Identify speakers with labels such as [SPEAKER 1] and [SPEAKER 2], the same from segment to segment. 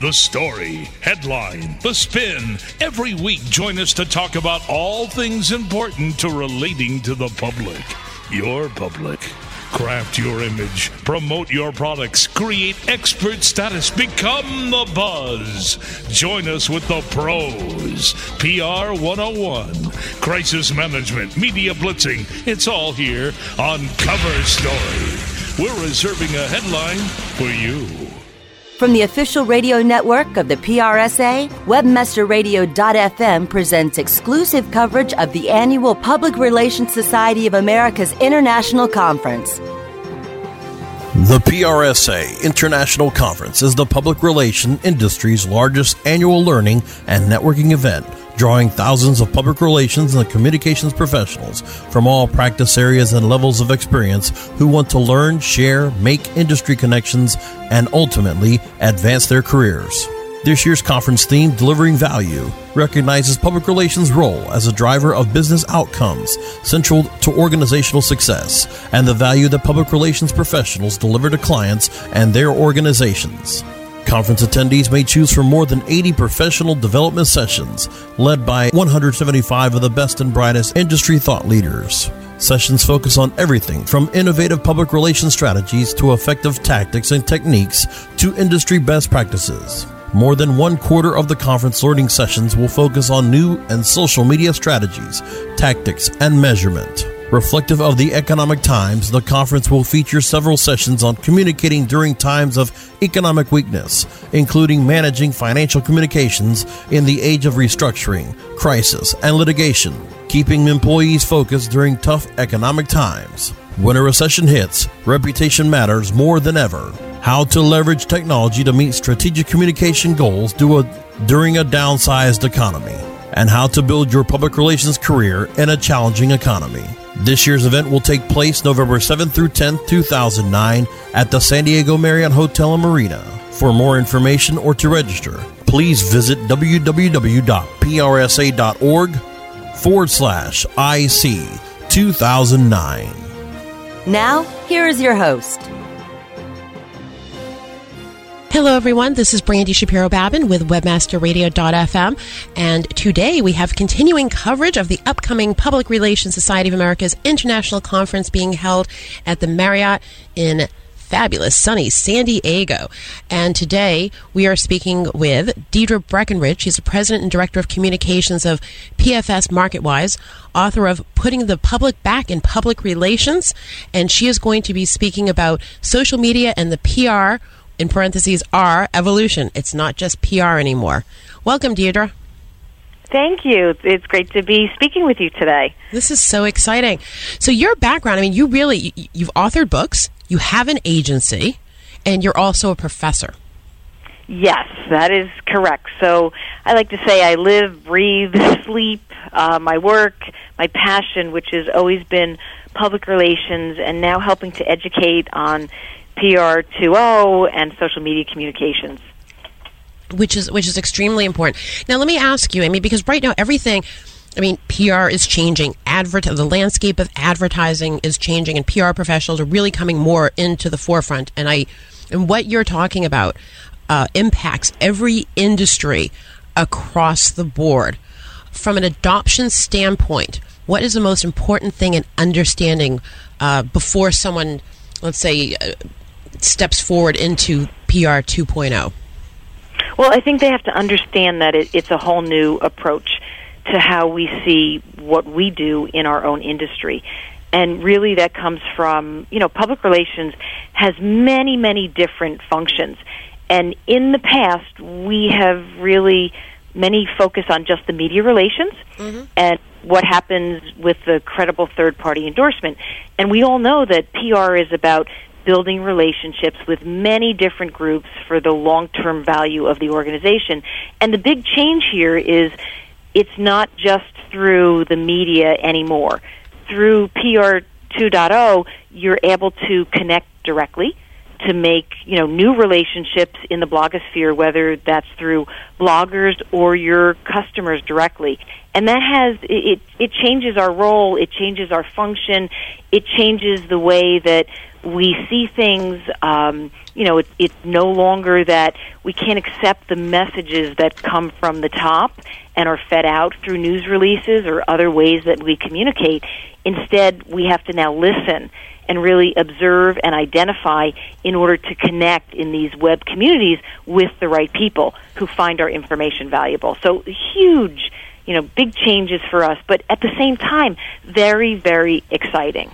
[SPEAKER 1] The story, headline, the spin. Every week, join us to talk about all things important to relating to the public. Your public. Craft your image, promote your products, create expert status, become the buzz. Join us with the pros. PR 101, crisis management, media blitzing. It's all here on Cover Story. We're reserving a headline for you.
[SPEAKER 2] From the official radio network of the PRSA, WebmasterRadio.fm presents exclusive coverage of the annual Public Relations Society of America's International Conference.
[SPEAKER 3] The PRSA International Conference is the public relation industry's largest annual learning and networking event, drawing thousands of public relations and communications professionals from all practice areas and levels of experience who want to learn, share, make industry connections, and ultimately advance their careers. This year's conference theme, Delivering Value, recognizes public relations' role as a driver of business outcomes central to organizational success and the value that public relations professionals deliver to clients and their organizations. Conference attendees may choose from more than 80 professional development sessions led by 175 of the best and brightest industry thought leaders. Sessions focus on everything from innovative public relations strategies to effective tactics and techniques to industry best practices. More than one quarter of the conference learning sessions will focus on new and social media strategies, tactics, and measurement. Reflective of the economic times, the conference will feature several sessions on communicating during times of economic weakness, including managing financial communications in the age of restructuring, crisis, and litigation, keeping employees focused during tough economic times. When a recession hits, reputation matters more than ever. How to leverage technology to meet strategic communication goals during a downsized economy, and how to build your public relations career in a challenging economy. This year's event will take place November 7th through 10th, 2009 at the San Diego Marriott Hotel and Marina. For more information or to register, please visit www.prsa.org forward slash IC 2009.
[SPEAKER 2] Now, here is your host.
[SPEAKER 4] Hello, everyone. This is Brandy Shapiro Babin with WebmasterRadio.fm. And today we have continuing coverage of the upcoming Public Relations Society of America's International Conference being held at the Marriott in fabulous, sunny San Diego. And today we are speaking with Deirdre Breakenridge. She's the president and director of communications of PFS Marketwyse, author of Putting the Public Back in Public Relations. And she is going to be speaking about social media and the PR in parentheses R evolution. It's not just PR anymore. Welcome, Deirdre.
[SPEAKER 5] Thank you. It's great to be speaking with you today.
[SPEAKER 4] This is so exciting. So your background, I mean, you really you've authored books, you have an agency, and you're also a professor.
[SPEAKER 5] Yes, that is correct. So I like to say I live, breathe, sleep uh, my work, my passion, which has always been public relations, and now helping to educate on PR 2.0 and social media communications.
[SPEAKER 4] Which is which is extremely important. Now, let me ask you, Amy, because right now everything, I mean, PR is changing. Advert, the landscape of advertising is changing, and PR professionals are really coming more into the forefront. And I, and what you're talking about, uh, impacts every industry across the board. From an adoption standpoint, what is the most important thing in understanding uh, before someone, let's say, uh, steps forward into PR 2.0?
[SPEAKER 5] Well, I think they have to understand that it, it's a whole new approach to how we see what we do in our own industry. And really, that comes from, you know, public relations has many, many different functions. And in the past, we have really, many focus on just the media relations mm-hmm. and what happens with the credible third party endorsement. And we all know that PR is about building relationships with many different groups for the long-term value of the organization. And the big change here is it's not just through the media anymore. Through PR 2.0, you're able to connect directly to make you know new relationships in the blogosphere, whether that's through bloggers or your customers directly. And that has it. It changes our role. It changes our function. It changes the way that we see things. Um, you know, it, it's no longer that we can't accept the messages that come from the top and are fed out through news releases or other ways that we communicate. Instead, we have to now listen and really observe and identify in order to connect in these web communities with the right people who find our information valuable. So huge, you know, big changes for us, but at the same time, very, very exciting.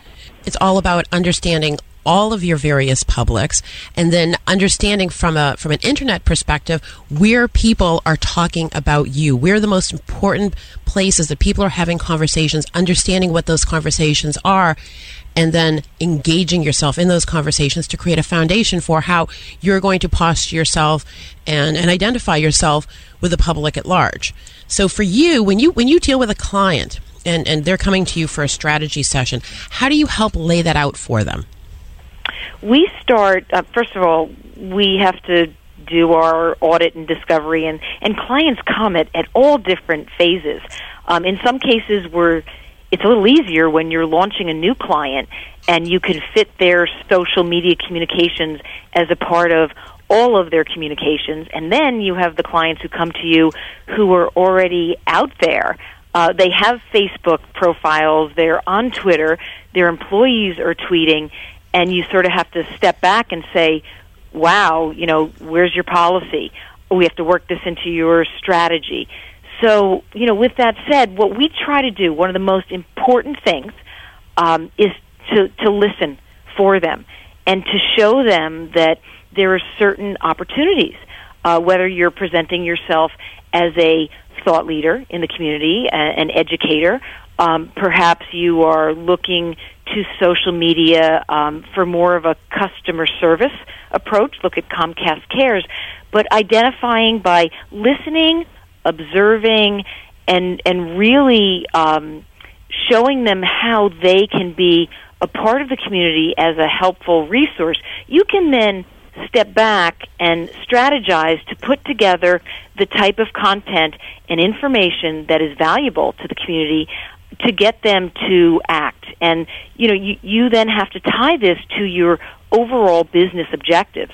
[SPEAKER 4] It's all about understanding all of your various publics and then understanding from a from an internet perspective where people are talking about you where the most important places that people are having conversations understanding what those conversations are and then engaging yourself in those conversations to create a foundation for how you're going to posture yourself and, and identify yourself with the public at large. So for you, when you when you deal with a client and, and they're coming to you for a strategy session, how do you help lay that out for them?
[SPEAKER 5] We start uh, first of all, we have to do our audit and discovery, and and clients come at, at all different phases. Um, in some cases, we're it's a little easier when you're launching a new client and you can fit their social media communications as a part of all of their communications. And then you have the clients who come to you who are already out there. Uh, they have Facebook profiles, they're on Twitter, their employees are tweeting, and you sort of have to step back and say, wow, you know, where's your policy? We have to work this into your strategy. So, you know, with that said, what we try to do, one of the most important things, um, is to, to listen for them and to show them that there are certain opportunities, uh, whether you're presenting yourself as a thought leader in the community, an educator, um, perhaps you are looking to social media um, for more of a customer service approach. Look at Comcast Cares, but identifying by listening, observing and and really um, showing them how they can be a part of the community as a helpful resource, you can then step back and strategize to put together the type of content and information that is valuable to the community to get them to act. And you know, you, you then have to tie this to your overall business objectives.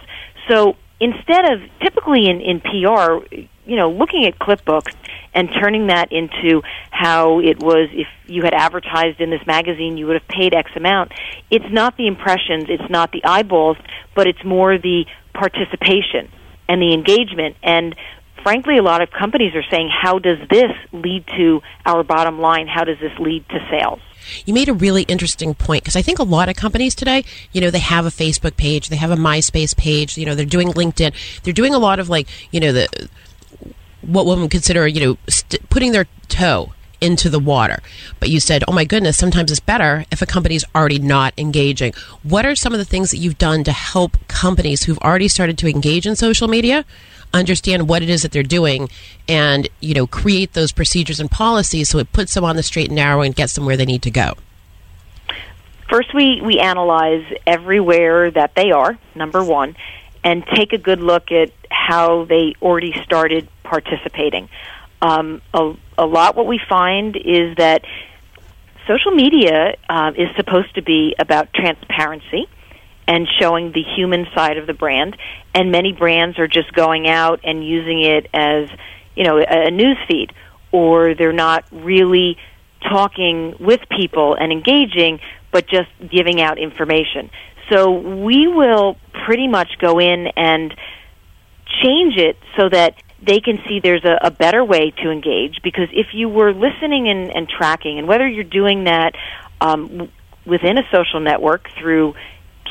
[SPEAKER 5] So instead of typically in, in PR, you know, looking at clipbooks and turning that into how it was if you had advertised in this magazine, you would have paid X amount. It's not the impressions, it's not the eyeballs, but it's more the participation and the engagement. And frankly, a lot of companies are saying, how does this lead to our bottom line? How does this lead to sales?
[SPEAKER 4] You made a really interesting point because I think a lot of companies today, you know, they have a Facebook page, they have a MySpace page, you know, they're doing LinkedIn, they're doing a lot of like, you know, the what women consider, you know, st- putting their toe into the water. But you said, oh my goodness, sometimes it's better if a company's already not engaging. What are some of the things that you've done to help companies who've already started to engage in social media understand what it is that they're doing and, you know, create those procedures and policies so it puts them on the straight and narrow and gets them where they need to go?
[SPEAKER 5] First, we, we analyze everywhere that they are, number one, and take a good look at how they already started participating. Um, a, a lot what we find is that social media uh, is supposed to be about transparency and showing the human side of the brand, and many brands are just going out and using it as you know a, news feed, or they're not really talking with people and engaging, but just giving out information. So we will pretty much go in and change it so that they can see there's a, a better way to engage because if you were listening and, and tracking and whether you're doing that um, within a social network through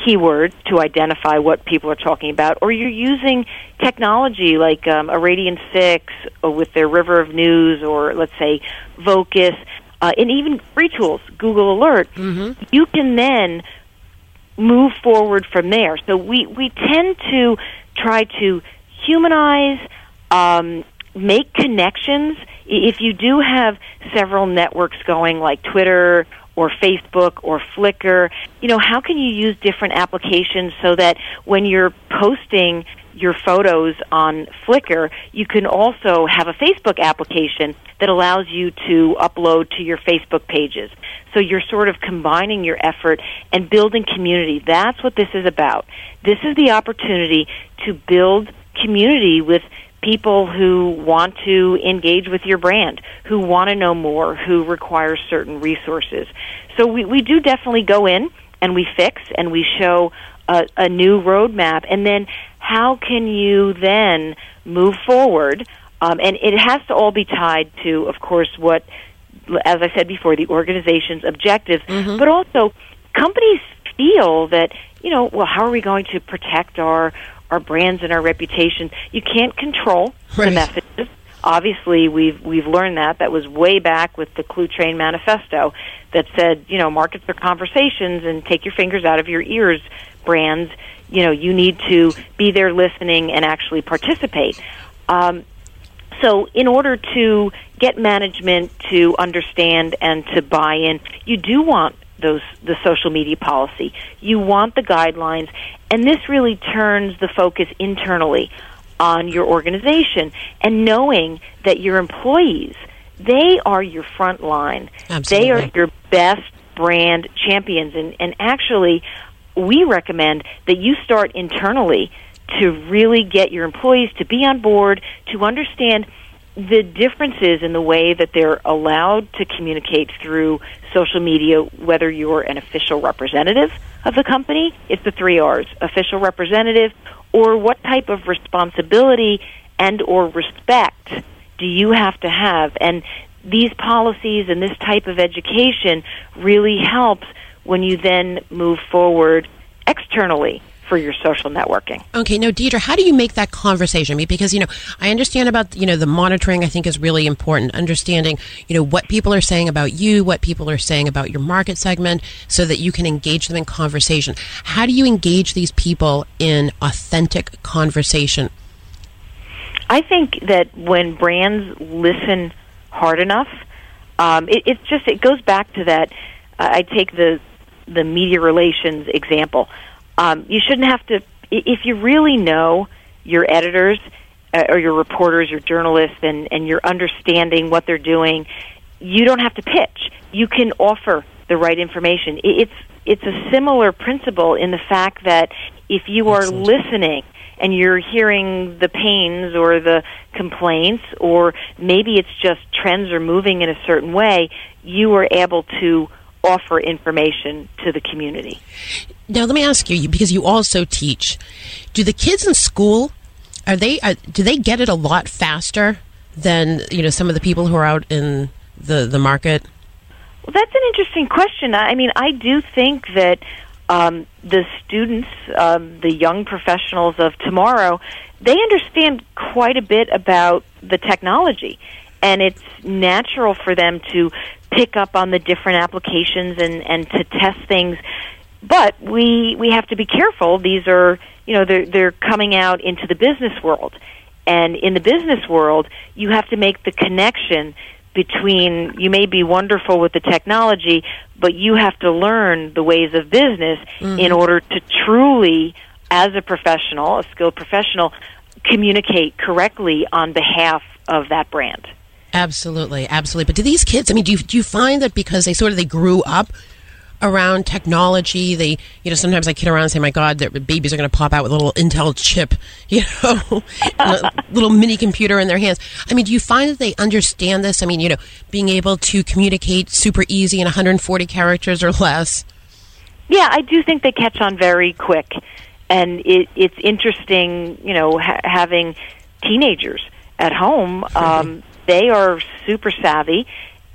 [SPEAKER 5] keywords to identify what people are talking about, or you're using technology like um, a Radian 6 or with their River of News, or let's say Vocus, uh, and even free tools, Google Alert, mm-hmm. you can then move forward from there. So we, we tend to try to humanize, um, make connections. If you do have several networks going like Twitter or Facebook or Flickr, you know, how can you use different applications so that when you're posting your photos on Flickr, you can also have a Facebook application that allows you to upload to your Facebook pages. So you're sort of combining your effort and building community. That's what this is about. This is the opportunity to build community with people who want to engage with your brand, who want to know more, who require certain resources. So we, we do definitely go in and we fix and we show a, a new roadmap. And then how can you then move forward? Um, and it has to all be tied to, of course, what, as I said before, the organization's objectives, mm-hmm. but also companies feel that, you know, well, how are we going to protect our our brands and our reputation. You can't control right. the messages. Obviously, we've we've learned that. That was way back with the Cluetrain Manifesto that said, you know, markets are conversations, and take your fingers out of your ears, brands. You know, you need to be there listening and actually participate. Um, so, in order to get management to understand and to buy in, you do want those the social media policy. You want the guidelines, and this really turns the focus internally on your organization and knowing that your employees they are your front line.
[SPEAKER 4] Absolutely.
[SPEAKER 5] They are your best brand champions and and actually we recommend that you start internally to really get your employees to be on board to understand the differences in the way that they're allowed to communicate through social media, whether you're an official representative of the company, it's the three R's, official representative, or what type of responsibility and or respect do you have to have? And these policies and this type of education really helps when you then move forward externally for your social networking.
[SPEAKER 4] Okay, now Deirdre, how do you make that conversation? Because you know, I understand about you know the monitoring. I think is really important. Understanding you know what people are saying about you, what people are saying about your market segment, so that you can engage them in conversation. How do you engage these people in authentic conversation?
[SPEAKER 5] I think that when brands listen hard enough, um, it, it's just it goes back to that. Uh, I take the the media relations example. Um, you shouldn't have to, if you really know your editors uh, or your reporters, your journalists, and, and you're understanding what they're doing, you don't have to pitch. You can offer the right information. It's it's a similar principle in the fact that if you are Excellent. listening and you're hearing the pains or the complaints, or maybe it's just trends are moving in a certain way, you are able to offer information to the community.
[SPEAKER 4] Now, let me ask you, because you also teach, do the kids in school are they are, do they get it a lot faster than you know some of the people who are out in the the market?
[SPEAKER 5] Well, that's an interesting question. I mean, I do think that um, the students, um, the young professionals of tomorrow, they understand quite a bit about the technology, and it's natural for them to pick up on the different applications and and to test things but we we have to be careful. These are you know they're they're coming out into the business world, and in the business world, you have to make the connection between you may be wonderful with the technology, but you have to learn the ways of business mm-hmm. in order to truly, as a professional, a skilled professional, communicate correctly on behalf of that brand.
[SPEAKER 4] Absolutely, absolutely. But do these kids? I mean, do you, do you find that because they sort of they grew up around technology. They, you know, sometimes I kid around and say, "My God, their babies are going to pop out with a little Intel chip, you know, a little mini computer in their hands." I mean, do you find that they understand this? I mean, you know, being able to communicate super easy in 140 characters or less.
[SPEAKER 5] Yeah, I do think they catch on very quick, and it, it's interesting, you know, ha- having teenagers at home. Um, they are super savvy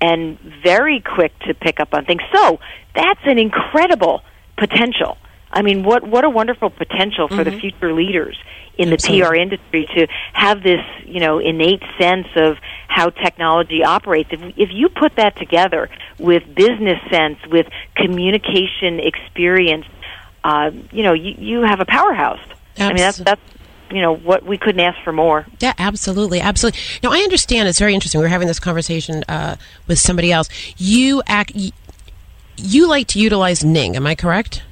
[SPEAKER 5] and very quick to pick up on things. So that's an incredible potential. I mean, what what a wonderful potential for mm-hmm. the future leaders in Absolutely. the PR industry to have this, you know, innate sense of how technology operates. If if you put that together with business sense, with communication experience, uh, you know, you, you have a powerhouse. I mean, that's that's you know what we couldn't ask for more.
[SPEAKER 4] Yeah, absolutely, absolutely. Now I understand it's very interesting. We are having this conversation uh, with somebody else. You act, you, like to utilize Ning. Am I correct?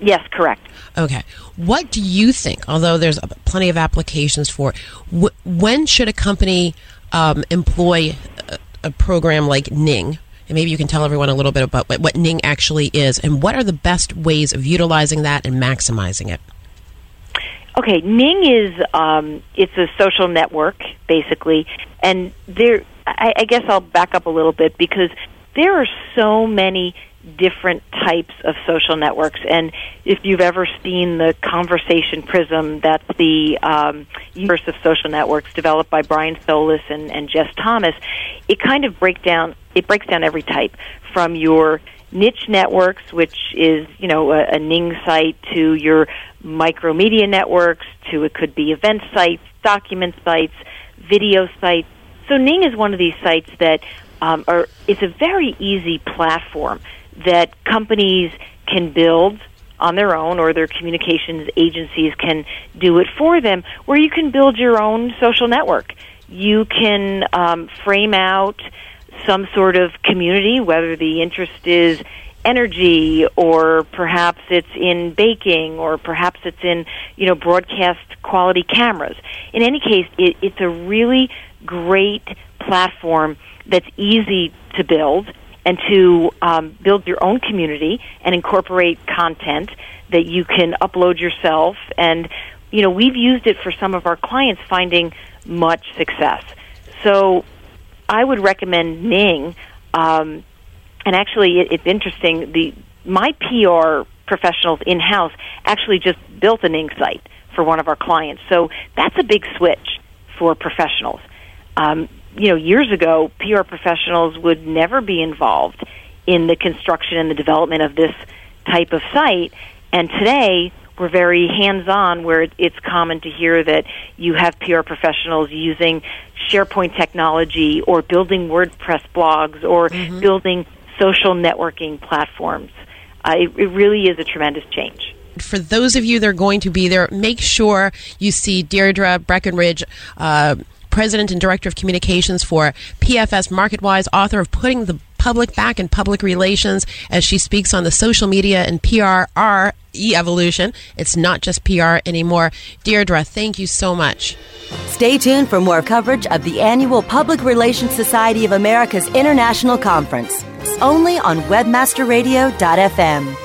[SPEAKER 5] Yes, correct.
[SPEAKER 4] Okay. What do you think? Although there's plenty of applications for it, wh- when should a company um, employ a, a, program like Ning? And maybe you can tell everyone a little bit about what, what Ning actually is, and what are the best ways of utilizing that and maximizing it.
[SPEAKER 5] Okay, Ning is um, it's a social network basically, and there. I, I guess I'll back up a little bit because there are so many different types of social networks. And if you've ever seen the Conversation Prism, that's the um, universe of social networks developed by Brian Solis and, and Jess Thomas, it kind of break down it breaks down every type from your niche networks, which is you know a, a Ning site, to your micromedia networks, to it could be event sites, document sites, video sites. So Ning is one of these sites that um, are it's a very easy platform that companies can build on their own or their communications agencies can do it for them where you can build your own social network you can um, frame out some sort of community whether the interest is energy or perhaps it's in baking or perhaps it's in you know broadcast quality cameras in any case it, it's a really great platform that's easy to build and to um, build your own community and incorporate content that you can upload yourself. And, you know, we've used it for some of our clients finding much success. So I would recommend Ning. Um, and actually, it, it's interesting. The my PR professionals in house actually just built a Ning site for one of our clients. So that's a big switch for professionals. Um, you know, years ago, PR professionals would never be involved in the construction and the development of this type of site. And today, we're very hands on where it's common to hear that you have PR professionals using SharePoint technology or building WordPress blogs or mm-hmm. building social networking platforms. Uh, it, it really is a tremendous change
[SPEAKER 4] for those of you that are going to be there, make sure you see Deirdre Breakenridge uh, President and Director of Communications for PFS Marketwyse, author of Putting the Public Back in Public Relations, as she speaks on the social media and PRR evolution. It's not just PR anymore. Deirdre, thank you so much.
[SPEAKER 2] Stay tuned for more coverage of the annual Public Relations Society of America's International Conference, only on WebmasterRadio.fm.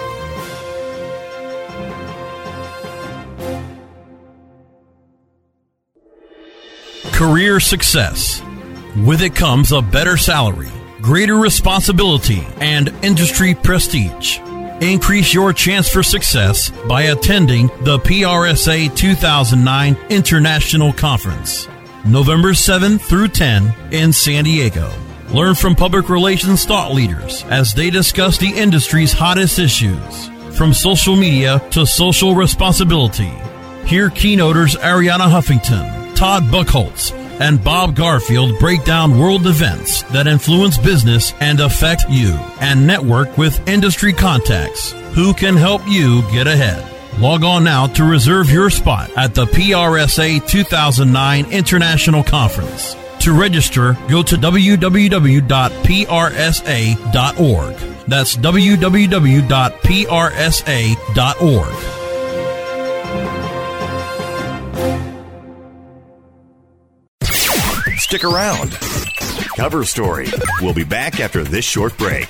[SPEAKER 3] career success. With it comes a better salary, greater responsibility, and industry prestige. Increase your chance for success by attending the PRSA 2009 International Conference, November 7 through 10 in San Diego. Learn from public relations thought leaders as they discuss the industry's hottest issues, from social media to social responsibility. Hear keynoters Arianna Huffington, Todd Buchholz and Bob Garfield break down world events that influence business and affect you, and network with industry contacts who can help you get ahead. Log on now to reserve your spot at the PRSA 2009 International Conference. To register, go to www.prsa.org. That's www.prsa.org.
[SPEAKER 6] Stick around. Cover Story. We'll be back after this short break.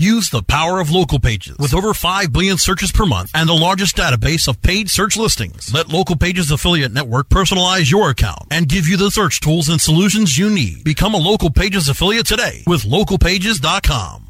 [SPEAKER 3] Use the power of local pages with over 5 billion searches per month and the largest database of paid search listings. Let Local Pages Affiliate Network personalize your account and give you the search tools and solutions you need. Become a Local Pages affiliate today with localpages.com.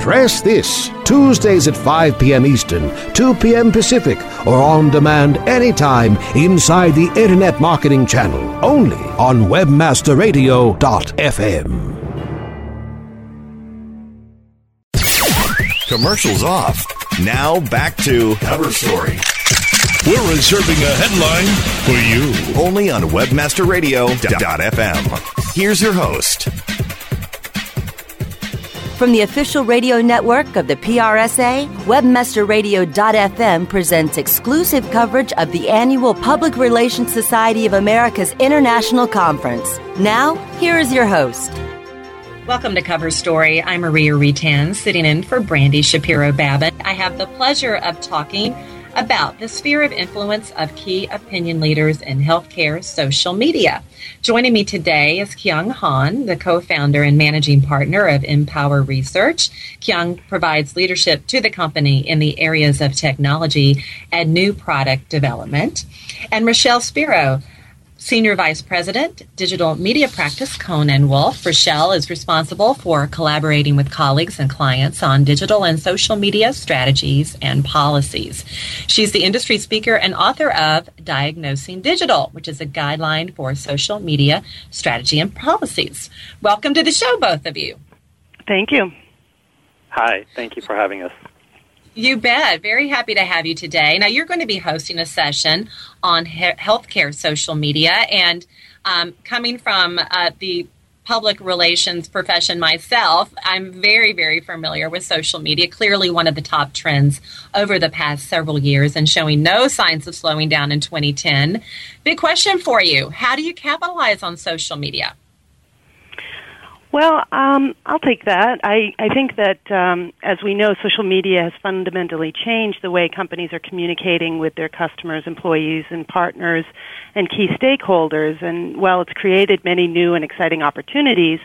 [SPEAKER 7] Press this Tuesdays at 5 p.m. Eastern, 2 p.m. Pacific, or on demand anytime inside the Internet Marketing Channel. Only on WebmasterRadio.fm.
[SPEAKER 6] Commercials off. Now back to Cover Story.
[SPEAKER 1] We're reserving a headline for you.
[SPEAKER 6] Only on WebmasterRadio.fm. Here's your host.
[SPEAKER 2] From the official radio network of the PRSA, WebmasterRadio.fm presents exclusive coverage of the annual Public Relations Society of America's International Conference. Now, here is your host.
[SPEAKER 8] Welcome to Cover Story. I'm Maria Retan, sitting in for Brandy Shapiro Babin. I have the pleasure of talking about the sphere of influence of key opinion leaders in healthcare social media. Joining me today is Kyung Han, the co founder and managing partner of Empower Research. Kyung provides leadership to the company in the areas of technology and new product development. And Rochelle Spiro, Senior Vice President, Digital Media Practice, Cohn & Wolfe. Rochelle is responsible for collaborating with colleagues and clients on digital and social media strategies and policies. She's the industry speaker and author of Diagnosing Digital, which is a guideline for social media strategy and policies. Welcome to the show, both of you.
[SPEAKER 9] Thank you.
[SPEAKER 10] Hi, thank you for having us.
[SPEAKER 8] You bet. Very happy to have you today. Now, you're going to be hosting a session on he- healthcare social media. And um, coming from uh, the public relations profession myself, I'm very, very familiar with social media. Clearly, one of the top trends over the past several years and showing no signs of slowing down in 2010. Big question for you How do you capitalize on social media?
[SPEAKER 9] Well, um, I'll take that. I, I think that, um, as we know, social media has fundamentally changed the way companies are communicating with their customers, employees, and partners and key stakeholders. And while it's created many new and exciting opportunities,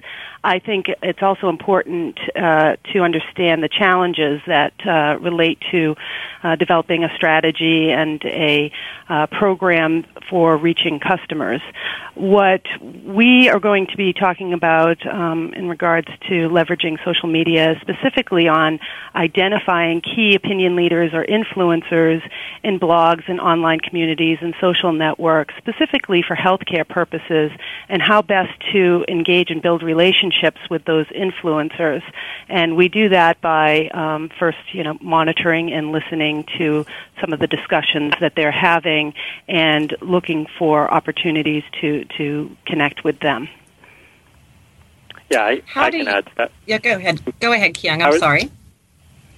[SPEAKER 9] I think it's also important uh, to understand the challenges that uh, relate to uh, developing a strategy and a uh, program for reaching customers. What we are going to be talking about um, in regards to leveraging social media, specifically on identifying key opinion leaders or influencers in blogs and online communities and social networks, specifically for healthcare purposes, and how best to engage and build relationships with those influencers. And we do that by um, first, you know, monitoring and listening to some of the discussions that they're having and looking for opportunities to, to connect with them.
[SPEAKER 10] Yeah, I, I can
[SPEAKER 8] you-
[SPEAKER 10] add to that.
[SPEAKER 8] Yeah, go ahead. Go ahead, Kyung.
[SPEAKER 10] I
[SPEAKER 8] I'm
[SPEAKER 10] was-
[SPEAKER 8] sorry.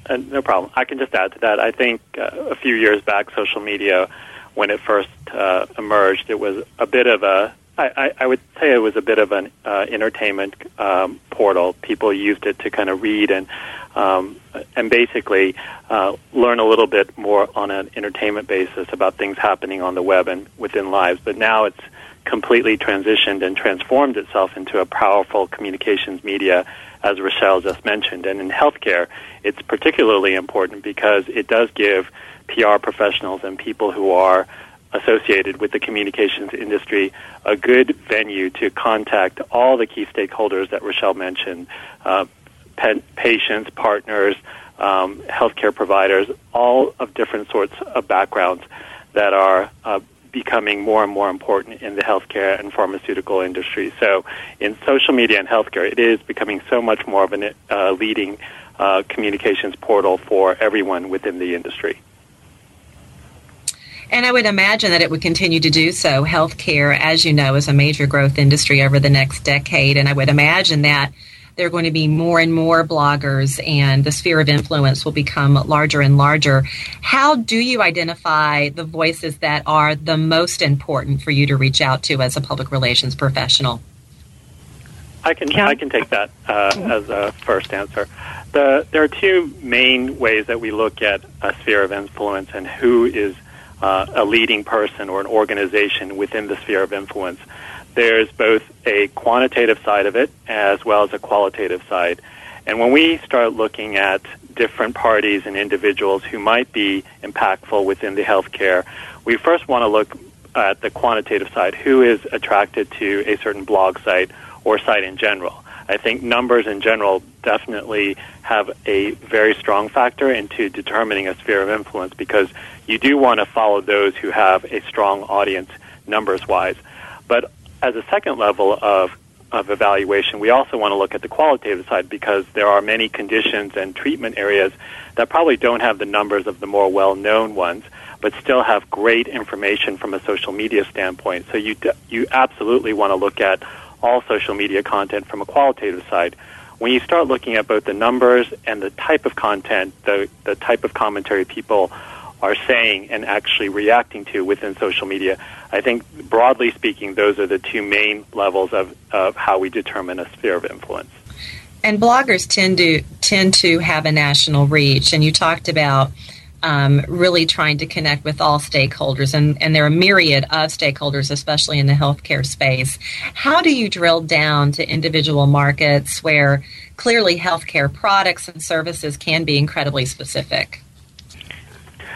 [SPEAKER 10] Uh, no problem. I can just add to that. I think uh, a few years back, social media, when it first uh, emerged, it was a bit of a I, I, I would say it was a bit of an uh, entertainment um, portal. People used it to kind of read and um, and basically uh, learn a little bit more on an entertainment basis about things happening on the web and within lives. But now it's completely transitioned and transformed itself into a powerful communications media, as Rochelle just mentioned. And in healthcare, it's particularly important because it does give PR professionals and people who are associated with the communications industry a good venue to contact all the key stakeholders that Rochelle mentioned uh, patients, partners, um, healthcare providers, all of different sorts of backgrounds that are uh, becoming more and more important in the healthcare and pharmaceutical industry. So, in social media and healthcare, it is becoming so much more of a uh, leading uh, communications portal for everyone within the industry.
[SPEAKER 8] And I would imagine that it would continue to do so. Healthcare, as you know, is a major growth industry over the next decade. And I would imagine that there are going to be more and more bloggers, and the sphere of influence will become larger and larger. How do you identify the voices that are the most important for you to reach out to as a public relations professional?
[SPEAKER 10] I can I can take that uh, as a first answer. The, there are two main ways that we look at a sphere of influence and who is uh, a leading person or an organization within the sphere of influence. There's both a quantitative side of it as well as a qualitative side. And when we start looking at different parties and individuals who might be impactful within the healthcare, we first want to look at the quantitative side. Who is attracted to a certain blog site or site in general? I think numbers in general definitely have a very strong factor into determining a sphere of influence because you do want to follow those who have a strong audience numbers wise. But as a second level of of evaluation, we also want to look at the qualitative side because there are many conditions and treatment areas that probably don't have the numbers of the more well-known ones, but still have great information from a social media standpoint. So you you absolutely want to look at all social media content from a qualitative side. When you start looking at both the numbers and the type of content, the, the type of commentary people are saying and actually reacting to within social media, I think broadly speaking, those are the two main levels of, of how we determine a sphere of influence.
[SPEAKER 8] And bloggers tend to tend to have a national reach, and you talked about um, really trying to connect with all stakeholders, and, and there are a myriad of stakeholders, especially in the healthcare space. How do you drill down to individual markets where clearly healthcare products and services can be incredibly specific?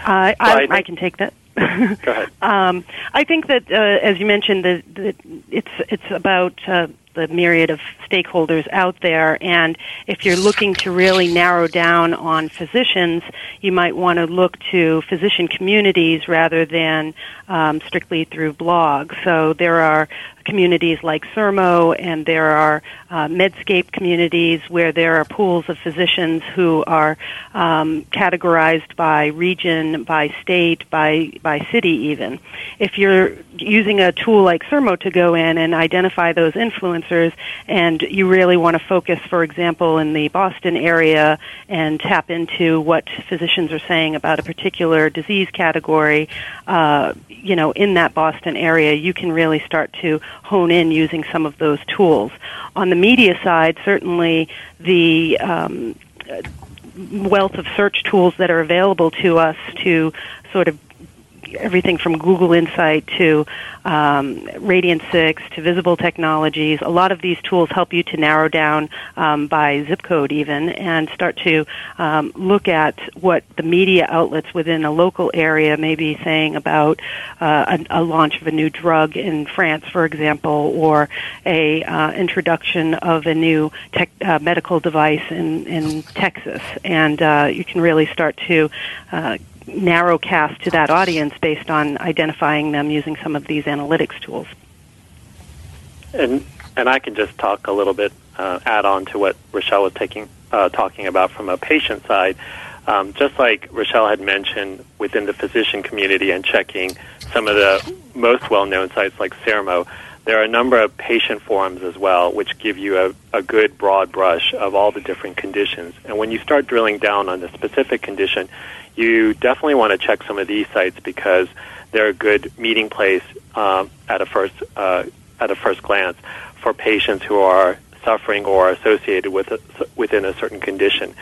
[SPEAKER 9] Uh, I, I, can take that.
[SPEAKER 10] Go ahead.
[SPEAKER 9] Um, I think that, uh, as you mentioned, that it's it's about uh, the myriad of stakeholders out there. And if you're looking to really narrow down on physicians, you might want to look to physician communities rather than um, strictly through blogs. So there are communities like Sermo, and there are uh, Medscape communities where there are pools of physicians who are um, categorized by region, by state, by by city. Even if you're using a tool like Sermo to go in and identify those influencers, and you really want to focus, for example, in the Boston area and tap into what physicians are saying about a particular disease category, uh, you know, in that Boston area, you can really start to hone in using some of those tools. On the media side, certainly the um, wealth of search tools that are available to us to sort of everything from Google Insight to um, Radian 6 to Visible Technologies. A lot of these tools help you to narrow down um, by zip code even and start to um, look at what the media outlets within a local area may be saying about uh, a, a, launch of a new drug in France, for example, or a uh, introduction of a new tech, uh, medical device in, in Texas. And uh, you can really start to uh, narrow cast to that audience based on identifying them using some of these analytics tools.
[SPEAKER 10] And and I can just talk a little bit, uh, add on to what Rochelle was taking uh, talking about from a patient side. Um, just like Rochelle had mentioned within the physician community and checking some of the most well-known sites like Sermo, there are a number of patient forums as well, which give you a, a good broad brush of all the different conditions. And when you start drilling down on the specific condition, you definitely want to check some of these sites because they're a good meeting place um, at a first uh, at a first glance for patients who are suffering or associated with a, within a certain condition.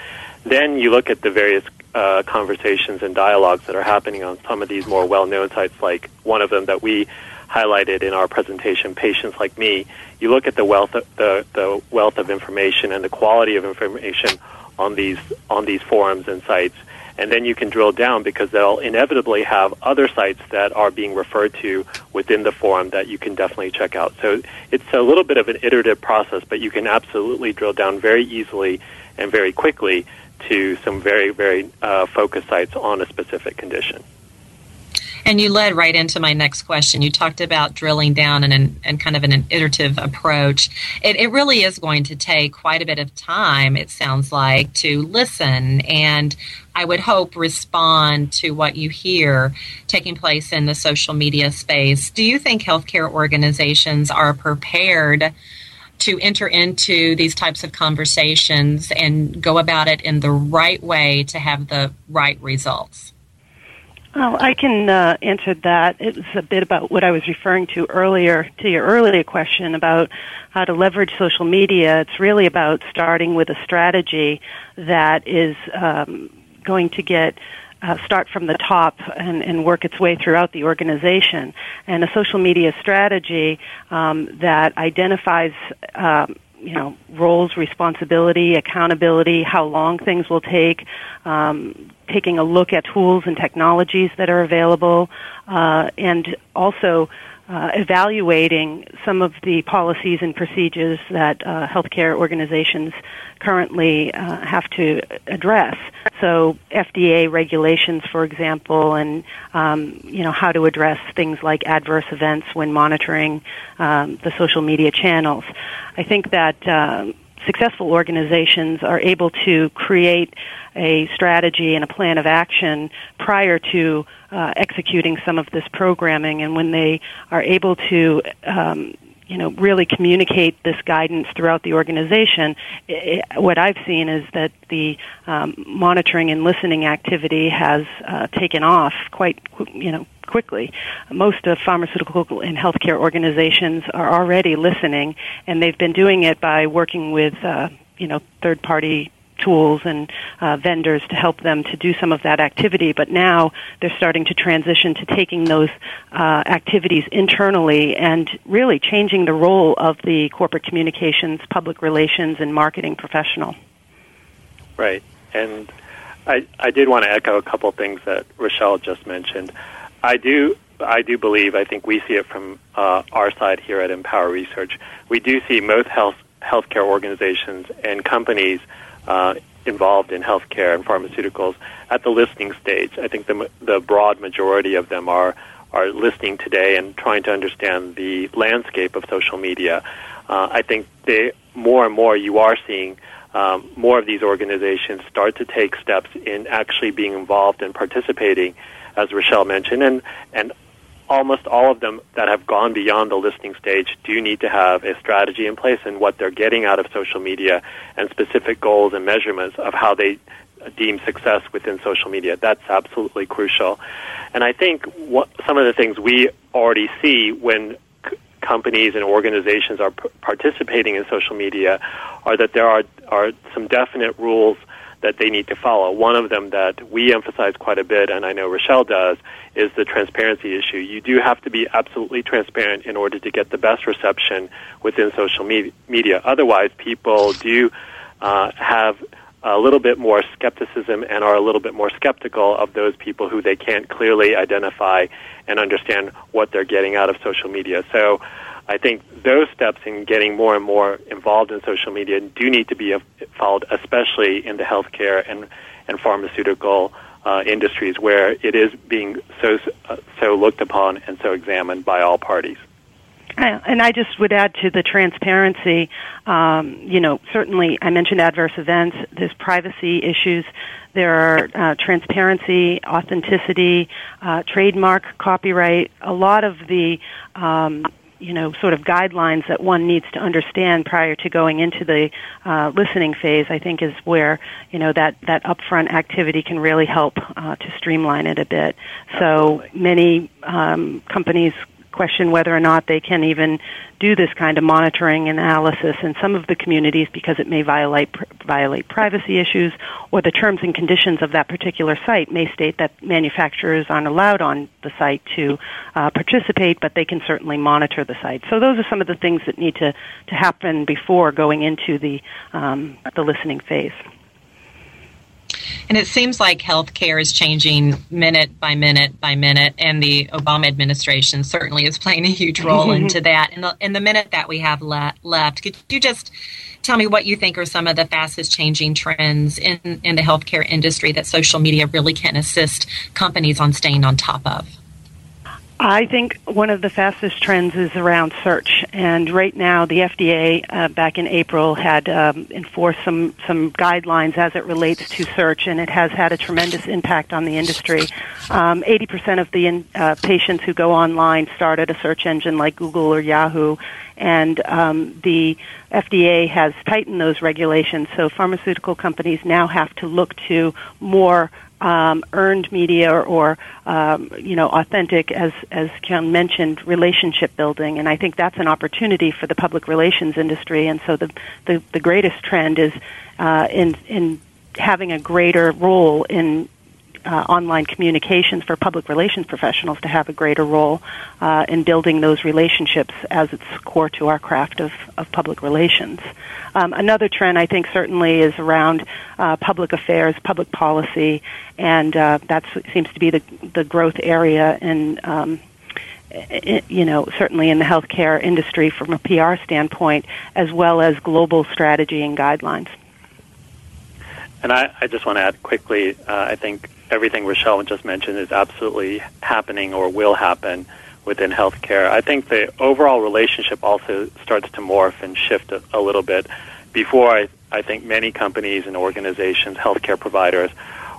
[SPEAKER 10] Then you look at the various uh, conversations and dialogues that are happening on some of these more well-known sites, like one of them that we highlighted in our presentation, patients like me, you look at the wealth of, the, the wealth of information and the quality of information on these on these forums and sites, and then you can drill down because they'll inevitably have other sites that are being referred to within the forum that you can definitely check out. So it's a little bit of an iterative process, but you can absolutely drill down very easily and very quickly to some very very uh, focused sites on a specific condition.
[SPEAKER 8] And you led right into my next question. You talked about drilling down and, and kind of an iterative approach. It, it really is going to take quite a bit of time, it sounds like, to listen and I would hope respond to what you hear taking place in the social media space. Do you think healthcare organizations are prepared? to enter into these types of conversations and go about it in the right way to have the right results?
[SPEAKER 9] Well, I can uh, answer that. It was a bit about what I was referring to earlier, to your earlier question about how to leverage social media. It's really about starting with a strategy that is um, going to get uh, start from the top and, and, work its way throughout the organization. And a social media strategy um, that identifies um, you know roles, responsibility, accountability, how long things will take, um, taking a look at tools and technologies that are available, uh, and also uh, evaluating some of the policies and procedures that uh, healthcare organizations currently uh, have to address. So, FDA regulations, for example, and um, you know how to address things like adverse events when monitoring um, the social media channels. I think that. Successful organizations are able to create a strategy and a plan of action prior to uh, executing some of this programming. And when they are able to, um, you know, really communicate this guidance throughout the organization, it, what I've seen is that the um, monitoring and listening activity has uh, taken off quite, you know, quickly. Most of pharmaceutical and healthcare organizations are already listening, and they've been doing it by working with, uh, you know, third party tools and uh, vendors to help them to do some of that activity. But now they're starting to transition to taking those uh, activities internally and really changing the role of the corporate communications, public relations, and marketing professional.
[SPEAKER 10] Right. And I, I did want to echo a couple things that Rochelle just mentioned. I do I do believe I think we see it from uh, our side here at Empower Research. We do see most health healthcare organizations and companies uh, involved in healthcare and pharmaceuticals at the listening stage. I think the the broad majority of them are are listening today and trying to understand the landscape of social media. Uh, I think they more and more you are seeing um, more of these organizations start to take steps in actually being involved and participating as Rochelle mentioned, and and almost all of them that have gone beyond the listening stage do need to have a strategy in place and what they're getting out of social media and specific goals and measurements of how they deem success within social media. That's absolutely crucial. And I think what, some of the things we already see when companies and organizations are p- participating in social media are that there are, are some definite rules that they need to follow. One of them that we emphasize quite a bit, and I know Rochelle does, is the transparency issue. You do have to be absolutely transparent in order to get the best reception within social media. Otherwise, people do uh, have a little bit more skepticism and are a little bit more skeptical of those people who they can't clearly identify and understand what they're getting out of social media. So I think those steps in getting more and more involved in social media do need to be followed, especially in the healthcare and, and pharmaceutical uh, industries where it is being so, uh, so looked upon and so examined by all parties.
[SPEAKER 9] And I just would add to the transparency, um, you know, certainly I mentioned adverse events, there's privacy issues, there are uh, transparency, authenticity, uh, trademark, copyright, a lot of the um, you know, sort of guidelines that one needs to understand prior to going into the uh, listening phase, I think is where, you know, that, that upfront activity can really help uh, to streamline it a bit. So many um, companies question whether or not they can even do this kind of monitoring and analysis in some of the communities because it may violate violate privacy issues or the terms and conditions of that particular site may state that manufacturers aren't allowed on the site to uh, participate, but they can certainly monitor the site. So those are some of the things that need to, to happen before going into the um, the listening phase.
[SPEAKER 8] And it seems like healthcare is changing minute by minute by minute, and the Obama administration certainly is playing a huge role mm-hmm. into that. In the, in the minute that we have le- left, could you just tell me what you think are some of the fastest changing trends in, in the healthcare industry that social media really can assist companies on staying on top of?
[SPEAKER 9] I think one of the fastest trends is around search, and right now the FDA uh, back in April had um, enforced some some guidelines as it relates to search, and it has had a tremendous impact on the industry. Um, eighty percent of the in, uh, patients who go online start at a search engine like Google or Yahoo, and um, the FDA has tightened those regulations. So pharmaceutical companies now have to look to more um, earned media or, or um, you know authentic, as as Ken mentioned, relationship building, and I think that's an opportunity for the public relations industry. And so the the, the greatest trend is uh, in in having a greater role in uh, online communications for public relations professionals to have a greater role uh, in building those relationships as it's core to our craft of, of public relations. Um, another trend I think certainly is around uh, public affairs, public policy, and uh, that seems to be the, the growth area in um, you know, certainly in the healthcare industry from a PR standpoint, as well as global strategy and guidelines.
[SPEAKER 10] And I, I just want to add quickly, uh, I think everything Rochelle just mentioned is absolutely happening or will happen within healthcare. I think the overall relationship also starts to morph and shift a, a little bit. Before, I, I think many companies and organizations, healthcare providers,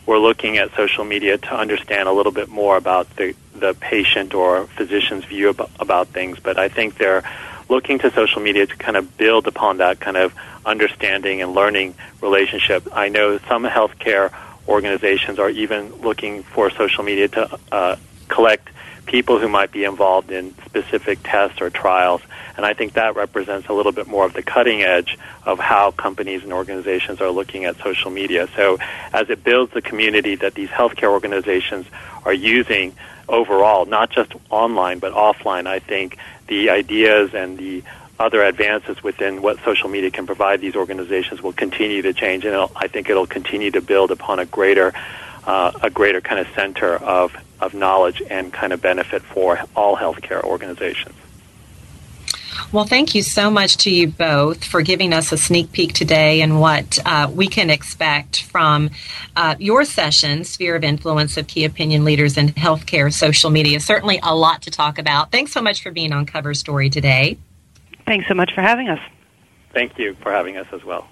[SPEAKER 10] were looking at social media to understand a little bit more about the, the patient or physician's view about, about things. But I think they're looking to social media to kind of build upon that kind of understanding and learning relationship. I know some healthcare organizations are even looking for social media to uh, collect people who might be involved in specific tests or trials. And I think that represents a little bit more of the cutting edge of how companies and organizations are looking at social media. So as it builds the community that these healthcare organizations are using overall, not just online but offline, I think the ideas and the other advances within what social media can provide these organizations will continue to change, and I think it'll continue to build upon a greater, uh, a greater kind of center of of knowledge and kind of benefit for all healthcare organizations.
[SPEAKER 8] Well, thank you so much to you both for giving us a sneak peek today and what uh, we can expect from uh, your session, Sphere of Influence of Key Opinion Leaders in Healthcare Social Media. Certainly a lot to talk about. Thanks so much for being on Cover Story today.
[SPEAKER 9] Thanks so much for having us.
[SPEAKER 10] Thank you for having us as well.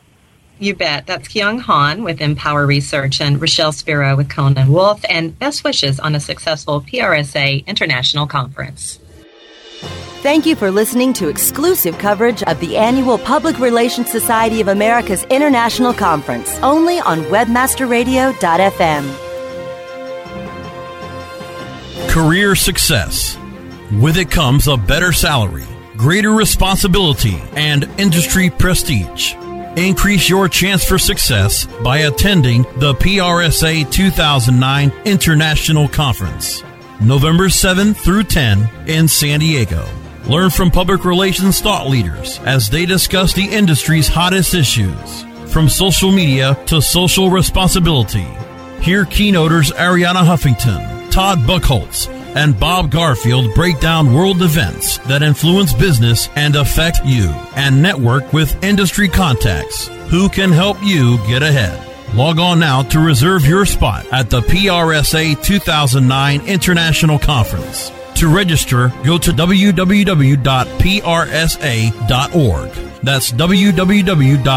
[SPEAKER 8] You bet. That's Kyung Han with Empower Research and Rochelle Spiro with Cohn & Wolfe, and best wishes on a successful PRSA International Conference.
[SPEAKER 2] Thank you for listening to exclusive coverage of the annual Public Relations Society of America's International Conference, only on WebmasterRadio.fm.
[SPEAKER 3] Career success. With it comes a better salary, greater responsibility, and industry prestige. Increase your chance for success by attending the PRSA 2009 International Conference, November 7 through 10 in San Diego. Learn from public relations thought leaders as they discuss the industry's hottest issues, from social media to social responsibility. Hear keynoters Arianna Huffington, Todd Buchholz, and Bob Garfield break down world events that influence business and affect you, and network with industry contacts who can help you get ahead. Log on now to reserve your spot at the PRSA 2009 International Conference. To register, go to www.prsa.org. That's www.prsa.org.